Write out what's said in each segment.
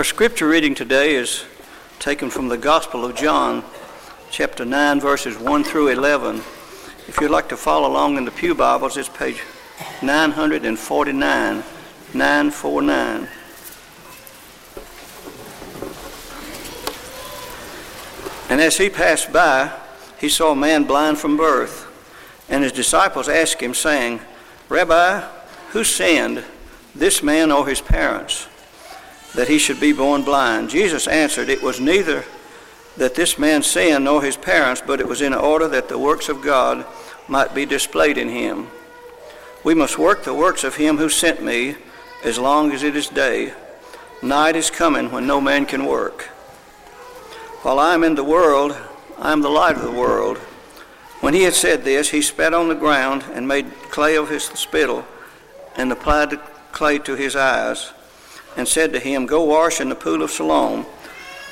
Our scripture reading today is taken from the Gospel of John, chapter 9, verses 1 through 11. If you'd like to follow along in the Pew Bibles, it's page 949, 949. And as he passed by, he saw a man blind from birth. And his disciples asked him, saying, Rabbi, who sinned, this man or his parents? That he should be born blind. Jesus answered, It was neither that this man sinned nor his parents, but it was in order that the works of God might be displayed in him. We must work the works of him who sent me as long as it is day. Night is coming when no man can work. While I am in the world, I am the light of the world. When he had said this, he spat on the ground and made clay of his spittle and applied the clay to his eyes and said to him, Go wash in the pool of Siloam.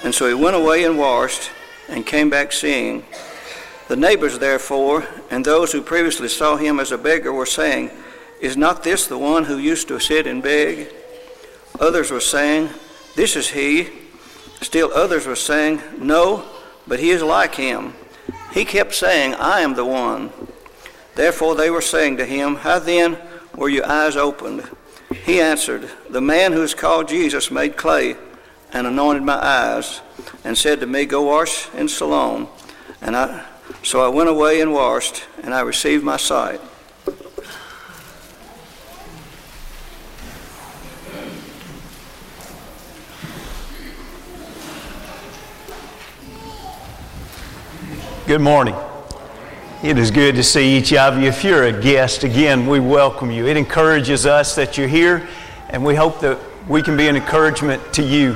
And so he went away and washed and came back seeing. The neighbors, therefore, and those who previously saw him as a beggar were saying, Is not this the one who used to sit and beg? Others were saying, This is he. Still others were saying, No, but he is like him. He kept saying, I am the one. Therefore they were saying to him, How then were your eyes opened? He answered, The man who is called Jesus made clay and anointed my eyes and said to me, Go wash in Siloam. And I, so I went away and washed, and I received my sight. Good morning. It is good to see each of you. If you're a guest, again, we welcome you. It encourages us that you're here, and we hope that we can be an encouragement to you.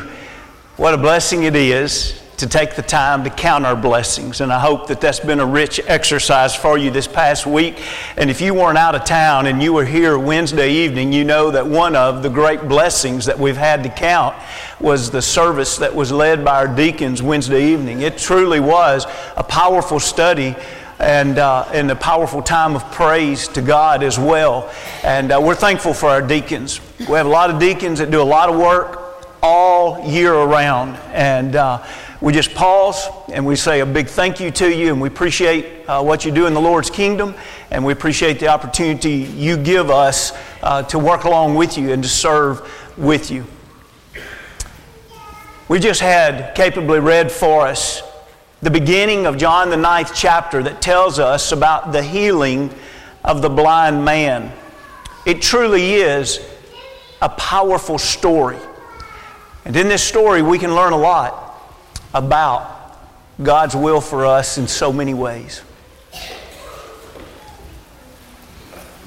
What a blessing it is to take the time to count our blessings, and I hope that that's been a rich exercise for you this past week. And if you weren't out of town and you were here Wednesday evening, you know that one of the great blessings that we've had to count was the service that was led by our deacons Wednesday evening. It truly was a powerful study and, uh, and a powerful time of praise to God as well. And uh, we're thankful for our deacons. We have a lot of deacons that do a lot of work all year around. And uh, we just pause and we say a big thank you to you, and we appreciate uh, what you do in the Lord's kingdom, and we appreciate the opportunity you give us uh, to work along with you and to serve with you. We just had capably read for us the beginning of John, the ninth chapter, that tells us about the healing of the blind man. It truly is a powerful story. And in this story, we can learn a lot about God's will for us in so many ways.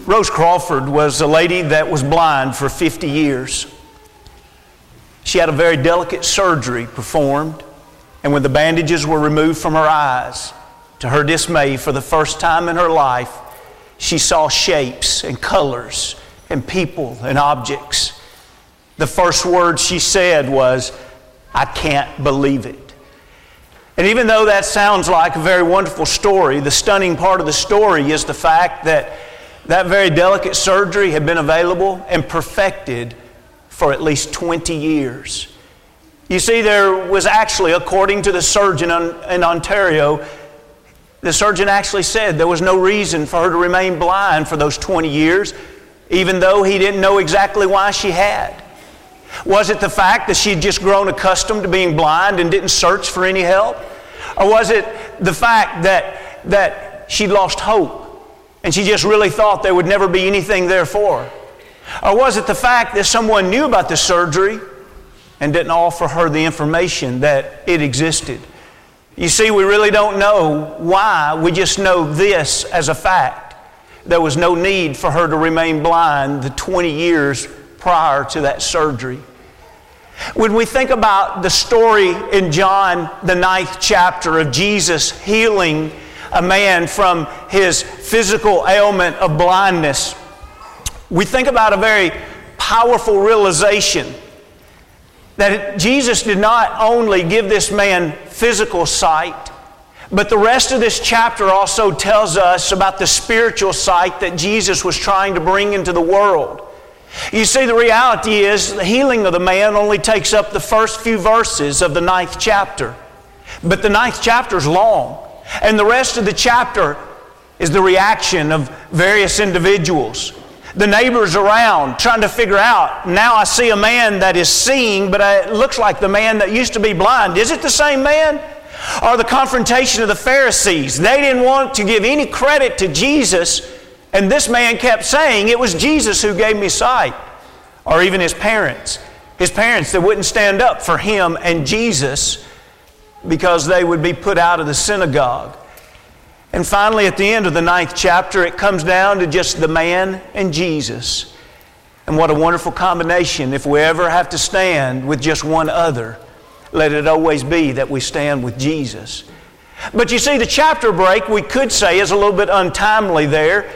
Rose Crawford was a lady that was blind for 50 years. She had a very delicate surgery performed. And when the bandages were removed from her eyes, to her dismay, for the first time in her life, she saw shapes and colors and people and objects. The first word she said was, I can't believe it. And even though that sounds like a very wonderful story, the stunning part of the story is the fact that that very delicate surgery had been available and perfected for at least 20 years. You see, there was actually, according to the surgeon in Ontario, the surgeon actually said there was no reason for her to remain blind for those 20 years, even though he didn't know exactly why she had. Was it the fact that she had just grown accustomed to being blind and didn't search for any help? Or was it the fact that, that she lost hope and she just really thought there would never be anything there for her? Or was it the fact that someone knew about the surgery and didn't offer her the information that it existed. You see, we really don't know why. We just know this as a fact. There was no need for her to remain blind the 20 years prior to that surgery. When we think about the story in John, the ninth chapter of Jesus healing a man from his physical ailment of blindness, we think about a very powerful realization that Jesus did not only give this man physical sight, but the rest of this chapter also tells us about the spiritual sight that Jesus was trying to bring into the world. You see, the reality is the healing of the man only takes up the first few verses of the ninth chapter. But the ninth chapter is long, and the rest of the chapter is the reaction of various individuals. The neighbors around trying to figure out now I see a man that is seeing, but it looks like the man that used to be blind. Is it the same man? Or the confrontation of the Pharisees. They didn't want to give any credit to Jesus and this man kept saying, It was Jesus who gave me sight. Or even his parents. His parents that wouldn't stand up for him and Jesus because they would be put out of the synagogue. And finally, at the end of the ninth chapter, it comes down to just the man and Jesus. And what a wonderful combination. If we ever have to stand with just one other, let it always be that we stand with Jesus. But you see, the chapter break, we could say, is a little bit untimely there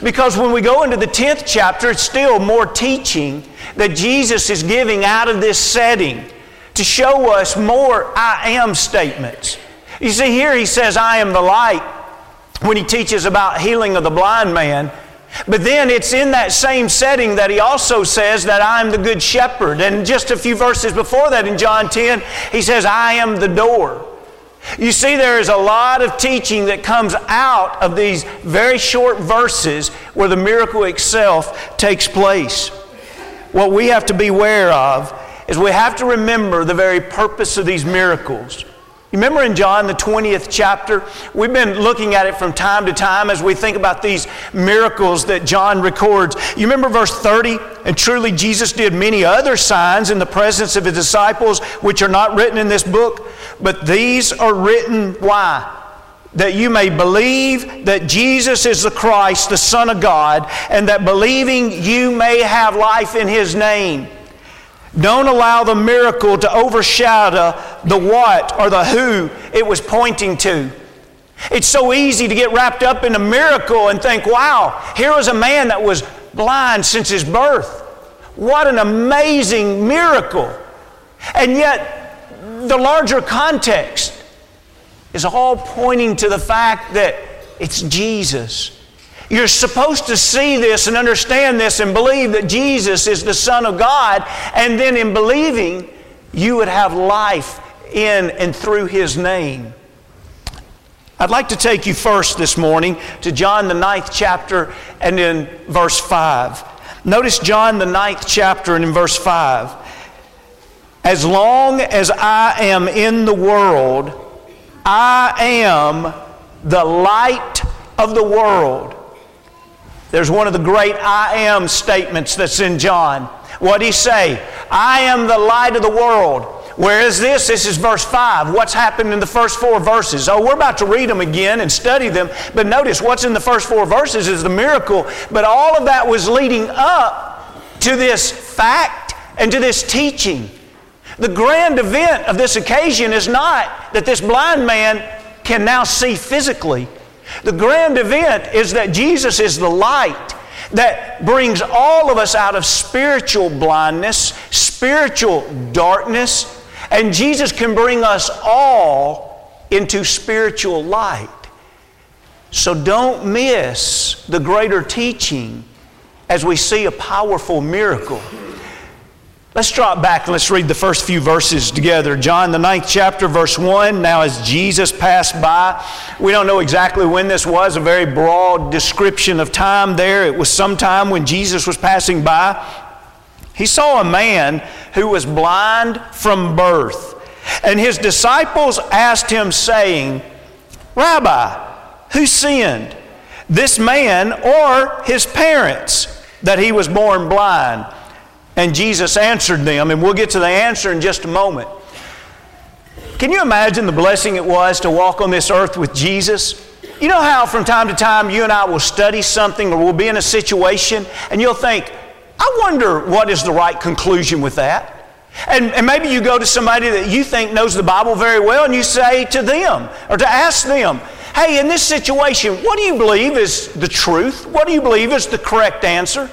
because when we go into the 10th chapter, it's still more teaching that Jesus is giving out of this setting to show us more I am statements. You see, here he says, I am the light when he teaches about healing of the blind man. But then it's in that same setting that he also says that I am the good shepherd. And just a few verses before that in John 10, he says, I am the door. You see, there is a lot of teaching that comes out of these very short verses where the miracle itself takes place. What we have to beware of is we have to remember the very purpose of these miracles. Remember in John, the 20th chapter? We've been looking at it from time to time as we think about these miracles that John records. You remember verse 30? And truly, Jesus did many other signs in the presence of his disciples, which are not written in this book, but these are written, why? That you may believe that Jesus is the Christ, the Son of God, and that believing you may have life in his name. Don't allow the miracle to overshadow the what or the who it was pointing to. It's so easy to get wrapped up in a miracle and think, wow, here was a man that was blind since his birth. What an amazing miracle. And yet, the larger context is all pointing to the fact that it's Jesus. You're supposed to see this and understand this and believe that Jesus is the Son of God, and then in believing, you would have life in and through His name. I'd like to take you first this morning to John, the ninth chapter, and in verse 5. Notice John, the ninth chapter, and in verse 5. As long as I am in the world, I am the light of the world. There's one of the great I am statements that's in John. What he say? I am the light of the world. Where is this? This is verse 5. What's happened in the first four verses? Oh, we're about to read them again and study them, but notice what's in the first four verses is the miracle, but all of that was leading up to this fact and to this teaching. The grand event of this occasion is not that this blind man can now see physically. The grand event is that Jesus is the light that brings all of us out of spiritual blindness, spiritual darkness, and Jesus can bring us all into spiritual light. So don't miss the greater teaching as we see a powerful miracle. Let's drop back and let's read the first few verses together. John, the ninth chapter, verse 1. Now, as Jesus passed by, we don't know exactly when this was, a very broad description of time there. It was sometime when Jesus was passing by. He saw a man who was blind from birth. And his disciples asked him, saying, Rabbi, who sinned, this man or his parents, that he was born blind? And Jesus answered them, and we'll get to the answer in just a moment. Can you imagine the blessing it was to walk on this earth with Jesus? You know how from time to time you and I will study something or we'll be in a situation and you'll think, I wonder what is the right conclusion with that? And, and, maybe you go to somebody that you think knows the Bible very well and you say to them or to ask them, hey, in this situation, what do you believe is the truth? What do you believe is the correct answer?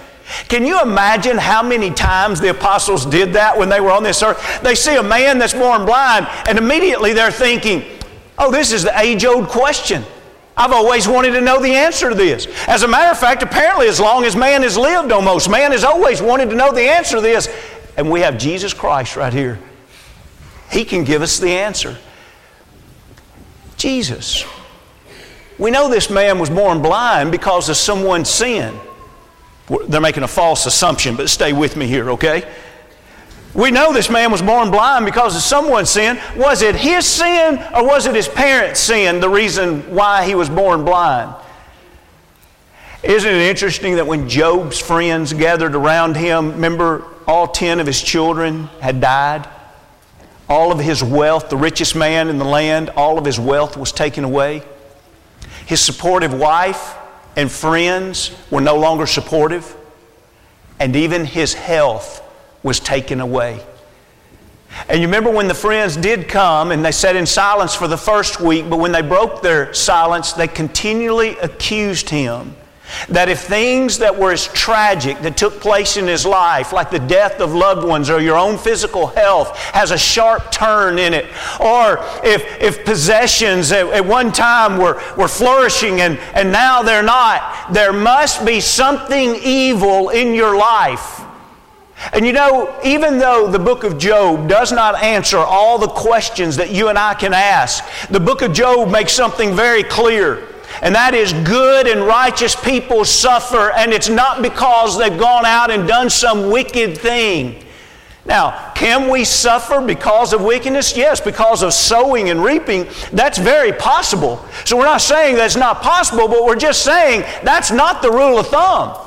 Can you imagine how many times the apostles did that when they were on this earth? They see a man that's born blind, and immediately they're thinking, oh, this is the age old question. I've always wanted to know the answer to this. As a matter of fact, apparently, as long as man has lived almost, man has always wanted to know the answer to this. And we have Jesus Christ right here. He can give us the answer. Jesus. We know this man was born blind because of someone's sin. They're making a false assumption, but stay with me here, okay? We know this man was born blind because of someone's sin. Was it his sin or was it his parents' sin, the reason why he was born blind? Isn't it interesting that when Job's friends gathered around him, remember all 10 of his children had died? All of his wealth, the richest man in the land, all of his wealth was taken away. His supportive wife and friends were no longer supportive, and even his health was taken away. And you remember when the friends did come and they sat in silence for the first week, but when they broke their silence, they continually accused him that if things that were as tragic that took place in his life, like the death of loved ones or your own physical health, has a sharp turn in it, or if, if possessions at, at one time were, were flourishing and, and now they're not, there must be something evil in your life. And you know, even though the book of Job does not answer all the questions that you and I can ask, the book of Job makes something very clear. And that is good and righteous people suffer, and it's not because they've gone out and done some wicked thing. Now, can we suffer because of wickedness? Yes, because of sowing and reaping. That's very possible. So we're not saying that's not possible, but we're just saying that's not the rule of thumb.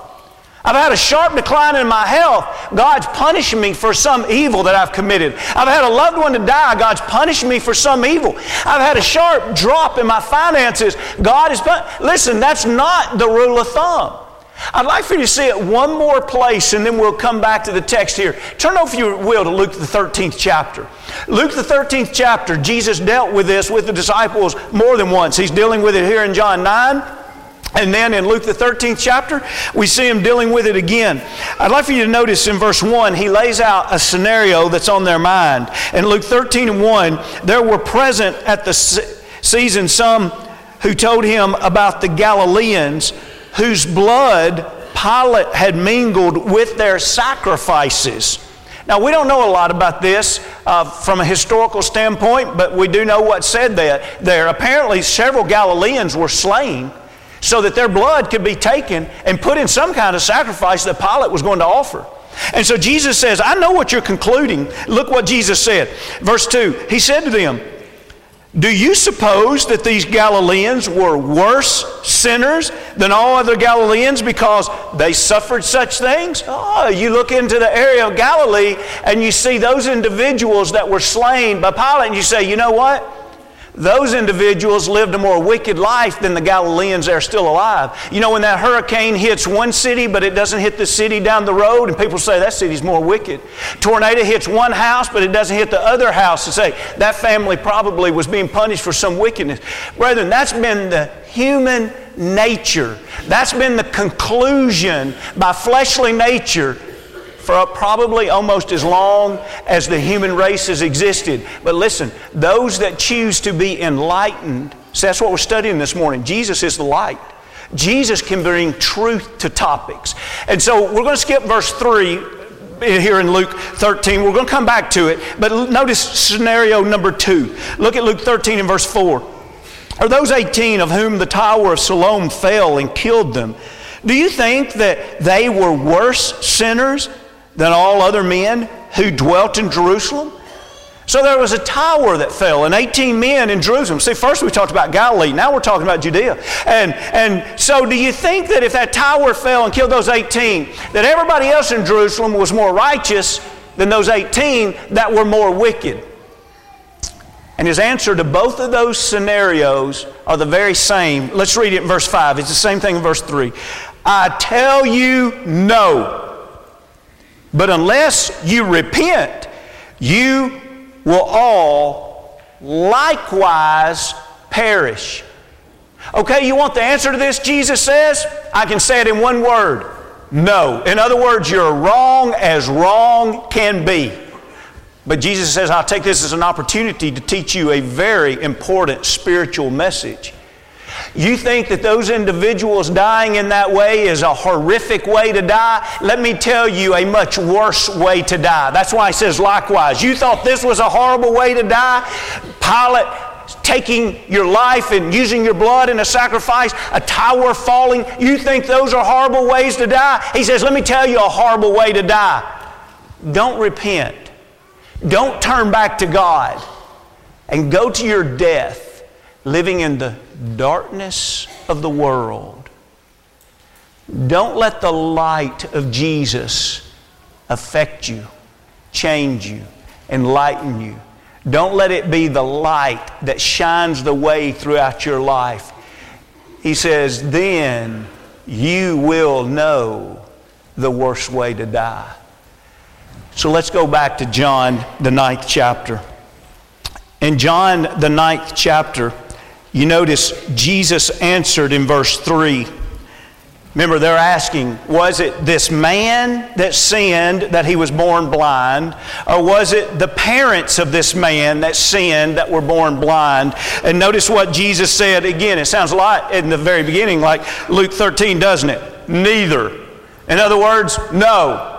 I've had a sharp decline in my health. God's punishing me for some evil that I've committed. I've had a loved one to die. God's punishing me for some evil. I've had a sharp drop in my finances. God is. Pun- Listen, that's not the rule of thumb. I'd like for you to see it one more place and then we'll come back to the text here. Turn over, if you will, to Luke the 13th chapter. Luke the 13th chapter, Jesus dealt with this with the disciples more than once. He's dealing with it here in John 9. And then in Luke the 13th chapter, we see him dealing with it again. I'd like for you to notice in verse 1, he lays out a scenario that's on their mind. In Luke 13 and 1, there were present at the season some who told him about the Galileans whose blood Pilate had mingled with their sacrifices. Now, we don't know a lot about this uh, from a historical standpoint, but we do know what's said there. there. Apparently, several Galileans were slain so that their blood could be taken and put in some kind of sacrifice that Pilate was going to offer. And so Jesus says, I know what you're concluding. Look what Jesus said. Verse 2 He said to them, Do you suppose that these Galileans were worse sinners than all other Galileans because they suffered such things? Oh, you look into the area of Galilee and you see those individuals that were slain by Pilate, and you say, You know what? Those individuals lived a more wicked life than the Galileans that are still alive. You know, when that hurricane hits one city, but it doesn't hit the city down the road, and people say that city's more wicked. Tornado hits one house, but it doesn't hit the other house, and say that family probably was being punished for some wickedness. Brethren, that's been the human nature. That's been the conclusion by fleshly nature for probably almost as long as the human race has existed. But listen, those that choose to be enlightened, so that's what we're studying this morning. Jesus is the light. Jesus can bring truth to topics. And so we're going to skip verse 3 here in Luke 13. We're going to come back to it. But notice scenario number 2. Look at Luke 13 and verse 4. Are those 18 of whom the tower of Siloam fell and killed them? Do you think that they were worse sinners than all other men who dwelt in Jerusalem? So there was a tower that fell, and 18 men in Jerusalem. See, first we talked about Galilee, now we're talking about Judea. And, and so do you think that if that tower fell and killed those 18, that everybody else in Jerusalem was more righteous than those 18 that were more wicked? And his answer to both of those scenarios are the very same. Let's read it in verse 5. It's the same thing in verse 3. I tell you no. But unless you repent, you will all likewise perish. Okay, you want the answer to this? Jesus says, I can say it in one word no. In other words, you're wrong as wrong can be. But Jesus says, I'll take this as an opportunity to teach you a very important spiritual message. You think that those individuals dying in that way is a horrific way to die? Let me tell you a much worse way to die. That's why he says likewise. You thought this was a horrible way to die? Pilate taking your life and using your blood in a sacrifice, a tower falling. You think those are horrible ways to die? He says, Let me tell you a horrible way to die. Don't repent. Don't turn back to God and go to your death living in the darkness of the world. Don't let the light of Jesus affect you, change you, enlighten you. Don't let it be the light that shines the way throughout your life. He says, then you will know the worst way to die. So let's go back to John, the ninth chapter. In John, the ninth chapter, you notice Jesus answered in verse 3. Remember, they're asking, was it this man that sinned that he was born blind? Or was it the parents of this man that sinned that were born blind? And notice what Jesus said again. It sounds a lot in the very beginning like Luke 13, doesn't it? Neither. In other words, no.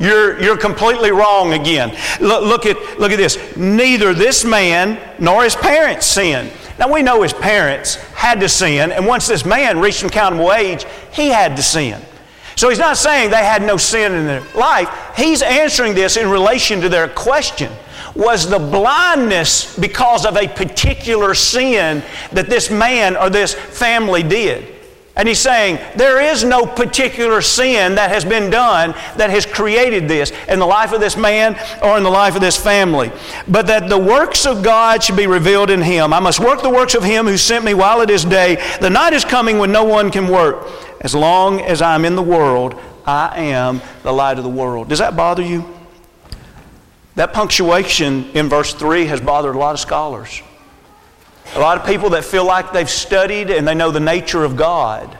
You're, you're completely wrong again. Look, look, at, look at this. Neither this man nor his parents sinned. Now we know his parents had to sin, and once this man reached an accountable age, he had to sin. So he's not saying they had no sin in their life. He's answering this in relation to their question. Was the blindness because of a particular sin that this man or this family did? And he's saying there is no particular sin that has been done that has created this in the life of this man or in the life of this family. But that the works of God should be revealed in him. I must work the works of him who sent me while it is day. The night is coming when no one can work. As long as I'm in the world, I am the light of the world. Does that bother you? That punctuation in verse 3 has bothered a lot of scholars. A lot of people that feel like they've studied and they know the nature of God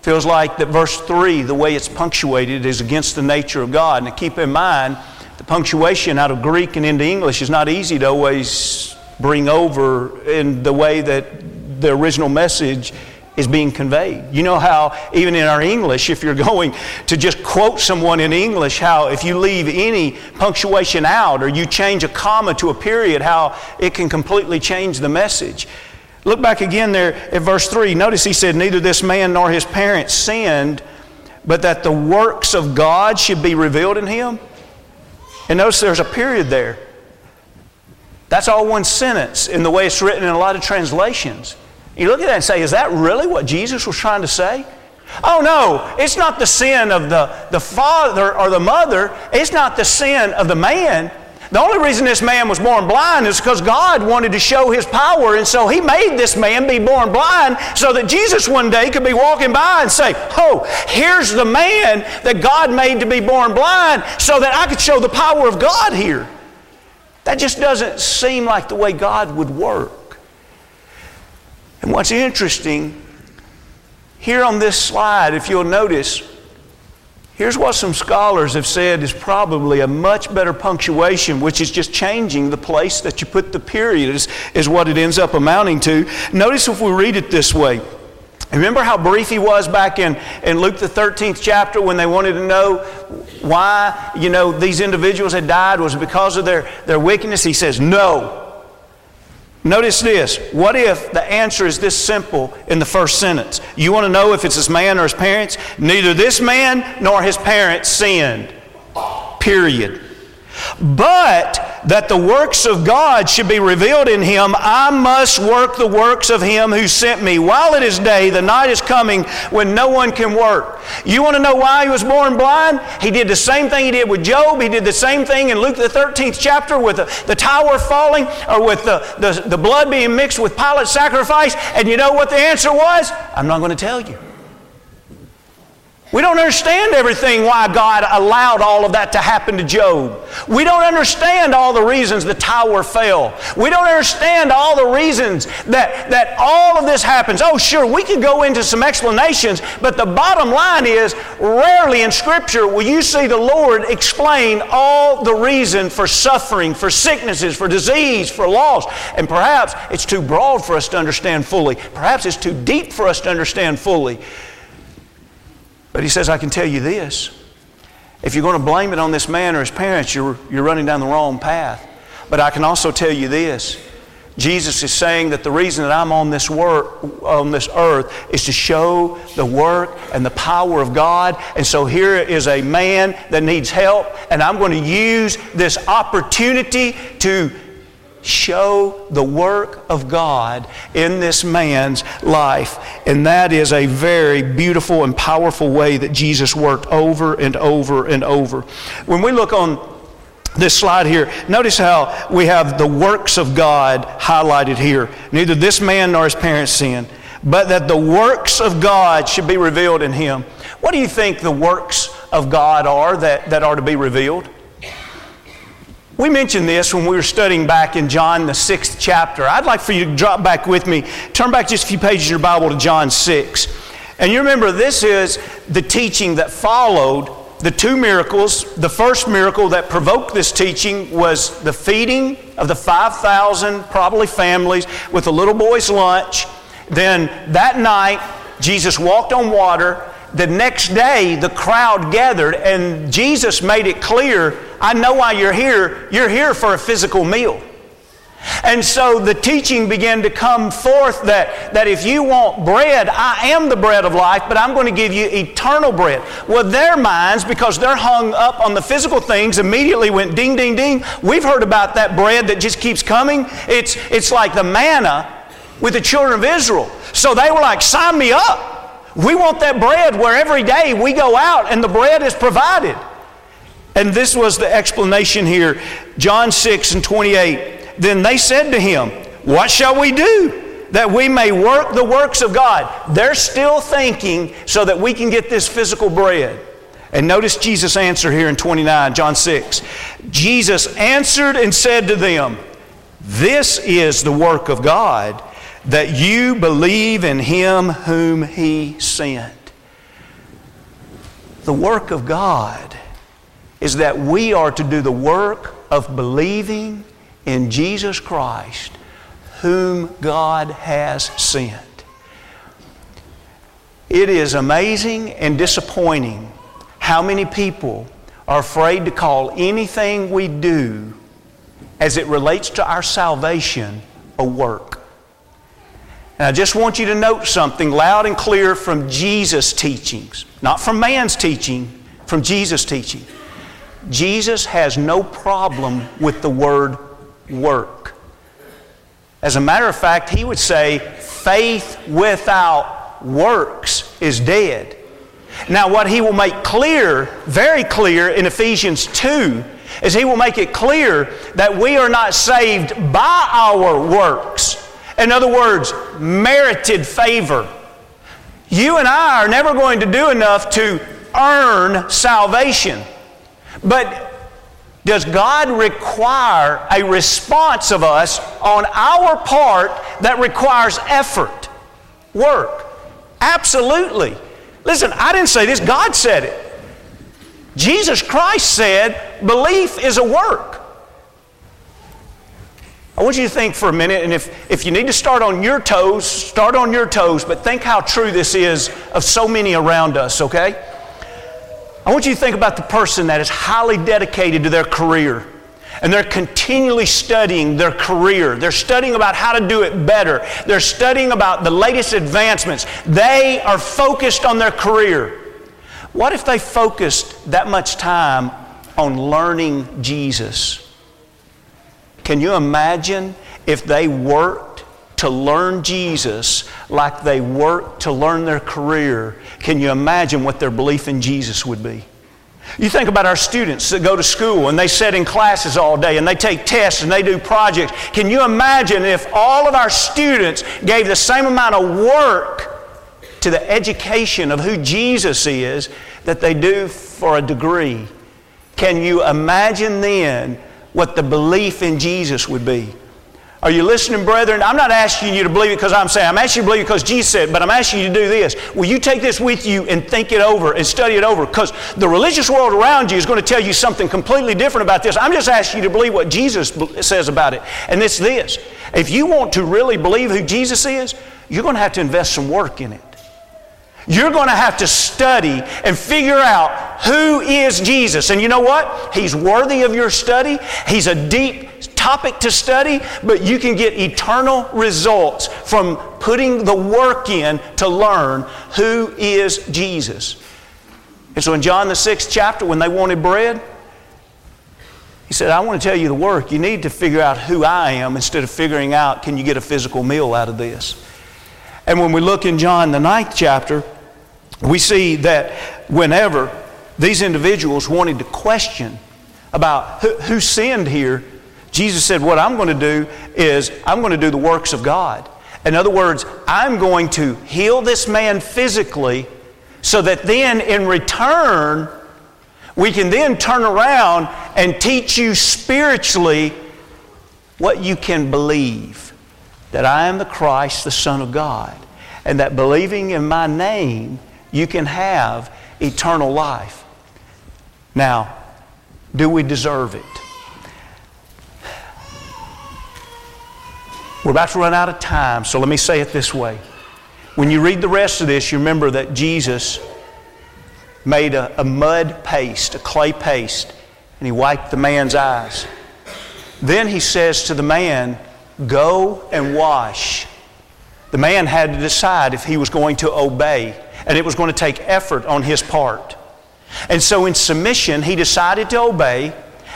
feels like that verse 3, the way it's punctuated, is against the nature of God. And keep in mind, the punctuation out of Greek and into English is not easy to always bring over in the way that the original message is being conveyed. You know how, even in our English, if you're going to just quote someone in English, how if you leave any punctuation out or you change a comma to a period, how it can completely change the message. Look back again there at verse 3. Notice he said, Neither this man nor his parents sinned, but that the works of God should be revealed in him. And notice there's a period there. That's all one sentence in the way it's written in a lot of translations. You look at that and say, is that really what Jesus was trying to say? Oh no, it's not the sin of the, the father or the mother. It's not the sin of the man. The only reason this man was born blind is because God wanted to show his power, and so he made this man be born blind so that Jesus one day could be walking by and say, Oh, here's the man that God made to be born blind so that I could show the power of God here. That just doesn't seem like the way God would work. And what's interesting, here on this slide, if you'll notice, here's what some scholars have said is probably a much better punctuation, which is just changing the place that you put the period, is, is what it ends up amounting to. Notice if we read it this way. Remember how brief he was back in, in Luke the 13th chapter when they wanted to know why, you know, these individuals had died was because of their, their wickedness? He says, no. Notice this. What if the answer is this simple in the first sentence? You want to know if it's his man or his parents? Neither this man nor his parents sinned. Period. But that the works of God should be revealed in him, I must work the works of him who sent me. While it is day, the night is coming when no one can work. You want to know why he was born blind? He did the same thing he did with Job. He did the same thing in Luke the 13th chapter with the, the tower falling or with the, the, the blood being mixed with Pilate's sacrifice. And you know what the answer was? I'm not going to tell you. We don't understand everything why God allowed all of that to happen to Job. We don't understand all the reasons the tower fell. We don't understand all the reasons that, that all of this happens. Oh, sure, we could go into some explanations, but the bottom line is rarely in Scripture will you see the Lord explain all the reason for suffering, for sicknesses, for disease, for loss. And perhaps it's too broad for us to understand fully. Perhaps it's too deep for us to understand fully. But he says, I can tell you this. If you're going to blame it on this man or his parents, you're, you're running down the wrong path. But I can also tell you this. Jesus is saying that the reason that I'm on this work on this earth is to show the work and the power of God. And so here is a man that needs help, and I'm going to use this opportunity to show the work of God in this man's life. And that is a very beautiful and powerful way that Jesus worked over and over and over. When we look on this slide here, notice how we have the works of God highlighted here. Neither this man nor his parents sinned, but that the works of God should be revealed in him. What do you think the works of God are that, that are to be revealed? We mentioned this when we were studying back in John, the sixth chapter. I'd like for you to drop back with me. Turn back just a few pages in your Bible to John 6. And you remember, this is the teaching that followed the two miracles. The first miracle that provoked this teaching was the feeding of the 5,000, probably families, with a little boy's lunch. Then that night, Jesus walked on water the next day, the crowd gathered, and Jesus made it clear I know why you're here. You're here for a physical meal. And so the teaching began to come forth that, that if you want bread, I am the bread of life, but I'm going to give you eternal bread. Well, their minds, because they're hung up on the physical things, immediately went ding, ding, ding. We've heard about that bread that just keeps coming. It's, it's like the manna with the children of Israel. So they were like, sign me up. We want that bread where every day we go out and the bread is provided. And this was the explanation here John 6 and 28. Then they said to him, What shall we do? That we may work the works of God. They're still thinking so that we can get this physical bread. And notice Jesus' answer here in 29, John 6. Jesus answered and said to them, This is the work of God that you believe in him whom he sent. The work of God is that we are to do the work of believing in Jesus Christ, whom God has sent. It is amazing and disappointing how many people are afraid to call anything we do as it relates to our salvation a work. And I just want you to note something loud and clear from Jesus' teachings, not from man's teaching, from Jesus' teaching. Jesus has no problem with the word work. As a matter of fact, he would say, faith without works is dead. Now, what he will make clear, very clear in Ephesians 2, is he will make it clear that we are not saved by our works in other words, merited favor. You and I are never going to do enough to earn salvation. But does God require a response of us on our part that requires effort, work? Absolutely. Listen, I didn't say this, God said it. Jesus Christ said belief is a work. I want you to think for a minute, and if, if you need to start on your toes, start on your toes, but think how true this is of so many around us, okay? I want you to think about the person that is highly dedicated to their career and they're continually studying their career. They're studying about how to do it better. They're studying about the latest advancements. They are focused on their career. What if they focused that much time on learning Jesus? Can you imagine if they worked to learn Jesus like they worked to learn their career? Can you imagine what their belief in Jesus would be? You think about our students that go to school and they sit in classes all day and they take tests and they do projects. Can you imagine if all of our students gave the same amount of work to the education of who Jesus is that they do for a degree. Can you imagine then what the belief in Jesus would be? Are you listening, brethren? I'm not asking you to believe it because I'm saying. I'm asking you to believe it because Jesus said, but I'm asking you to do this. Will you take this with you and think it over and study it over? Because the religious world around you is going to tell you something completely different about this. I'm just asking you to believe what Jesus says about it. And it's this. If you want to really believe who Jesus is, you're going to have to invest some work in it. You're going to have to study and figure out who is Jesus. And you know what? He's worthy of your study. He's a deep topic to study, but you can get eternal results from putting the work in to learn who is Jesus. And so in John the sixth chapter, when they wanted bread, he said, I want to tell you the work. You need to figure out who I am instead of figuring out can you get a physical meal out of this. And when we look in John the ninth chapter, we see that whenever these individuals wanted to question about who, who sinned here, Jesus said, What I'm going to do is I'm going to do the works of God. In other words, I'm going to heal this man physically so that then in return, we can then turn around and teach you spiritually what you can believe that I am the Christ, the Son of God, and that believing in my name, you can have eternal life. Now, do we deserve it? We're about to run out of time, so let me say it this way. When you read the rest of this, you remember that Jesus made a, a mud paste, a clay paste, and he wiped the man's eyes. Then he says to the man, Go and wash. The man had to decide if he was going to obey, and it was going to take effort on his part. And so, in submission, he decided to obey,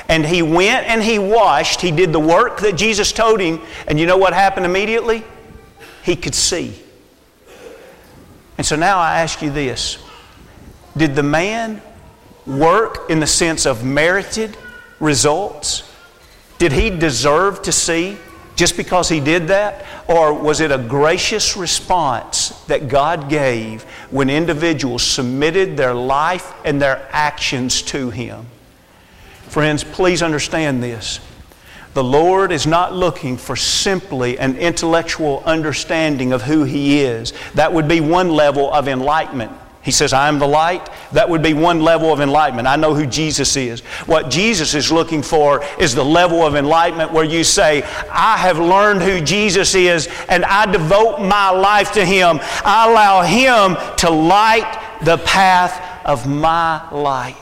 and he went and he washed. He did the work that Jesus told him, and you know what happened immediately? He could see. And so now I ask you this Did the man work in the sense of merited results? Did he deserve to see? Just because he did that? Or was it a gracious response that God gave when individuals submitted their life and their actions to him? Friends, please understand this. The Lord is not looking for simply an intellectual understanding of who He is. That would be one level of enlightenment. He says, I am the light. That would be one level of enlightenment. I know who Jesus is. What Jesus is looking for is the level of enlightenment where you say, I have learned who Jesus is and I devote my life to Him. I allow Him to light the path of my life.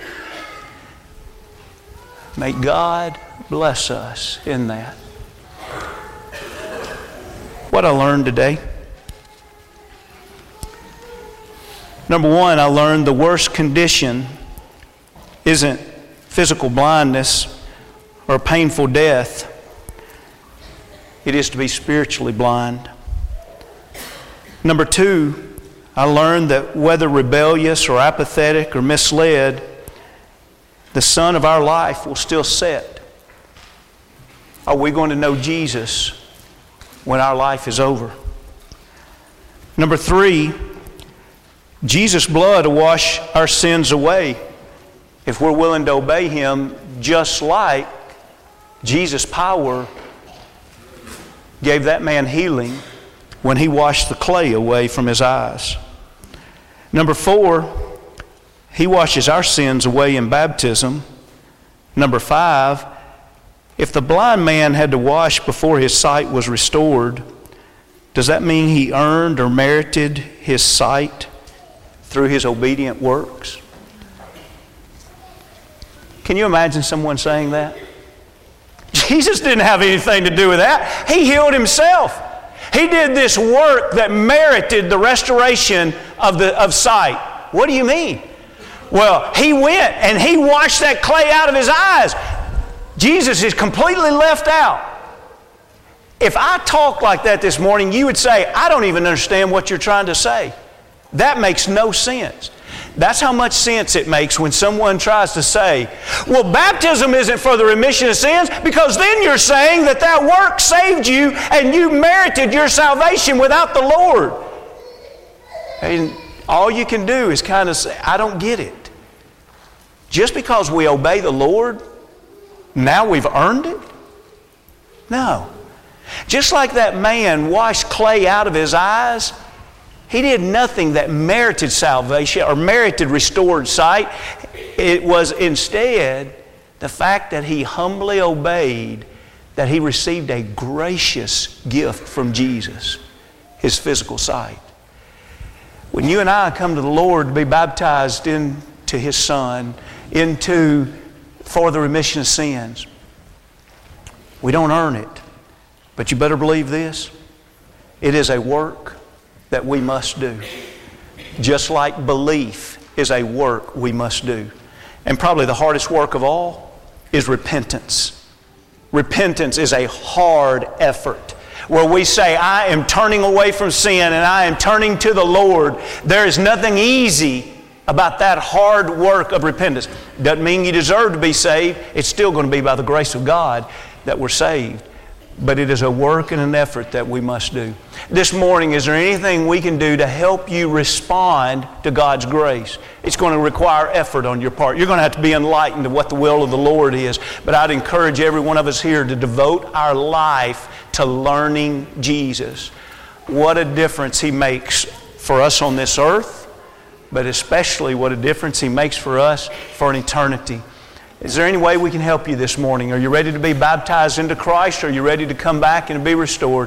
May God bless us in that. What I learned today. Number one, I learned the worst condition isn't physical blindness or painful death, it is to be spiritually blind. Number two, I learned that whether rebellious or apathetic or misled, the sun of our life will still set. Are we going to know Jesus when our life is over? Number three, Jesus' blood will wash our sins away if we're willing to obey Him, just like Jesus' power gave that man healing when he washed the clay away from his eyes. Number four, he washes our sins away in baptism. Number five, if the blind man had to wash before his sight was restored, does that mean he earned or merited his sight? Through his obedient works. Can you imagine someone saying that? Jesus didn't have anything to do with that. He healed himself. He did this work that merited the restoration of, the, of sight. What do you mean? Well, he went and he washed that clay out of his eyes. Jesus is completely left out. If I talk like that this morning, you would say, I don't even understand what you're trying to say. That makes no sense. That's how much sense it makes when someone tries to say, well, baptism isn't for the remission of sins, because then you're saying that that work saved you and you merited your salvation without the Lord. And all you can do is kind of say, I don't get it. Just because we obey the Lord, now we've earned it? No. Just like that man washed clay out of his eyes, he did nothing that merited salvation or merited restored sight. It was instead the fact that he humbly obeyed that he received a gracious gift from Jesus, his physical sight. When you and I come to the Lord to be baptized into his Son, into for the remission of sins, we don't earn it. But you better believe this it is a work that we must do. Just like belief is a work we must do. And probably the hardest work of all is repentance. Repentance is a hard effort where we say, I am turning away from sin and I am turning to the Lord. There is nothing easy about that hard work of repentance. Doesn't mean you deserve to be saved, it's still going to be by the grace of God that we're saved but it is a work and an effort that we must do. This morning, is there anything we can do to help you respond to God's grace? It's going to require effort on your part. You're going to have to be enlightened to what the will of the Lord is. But I'd encourage every one of us here to devote our life to learning Jesus. What a difference He makes for us on this earth, but especially what a difference He makes for us for an eternity. Is there any way we can help you this morning? Are you ready to be baptized into Christ? Are you ready to come back and be restored?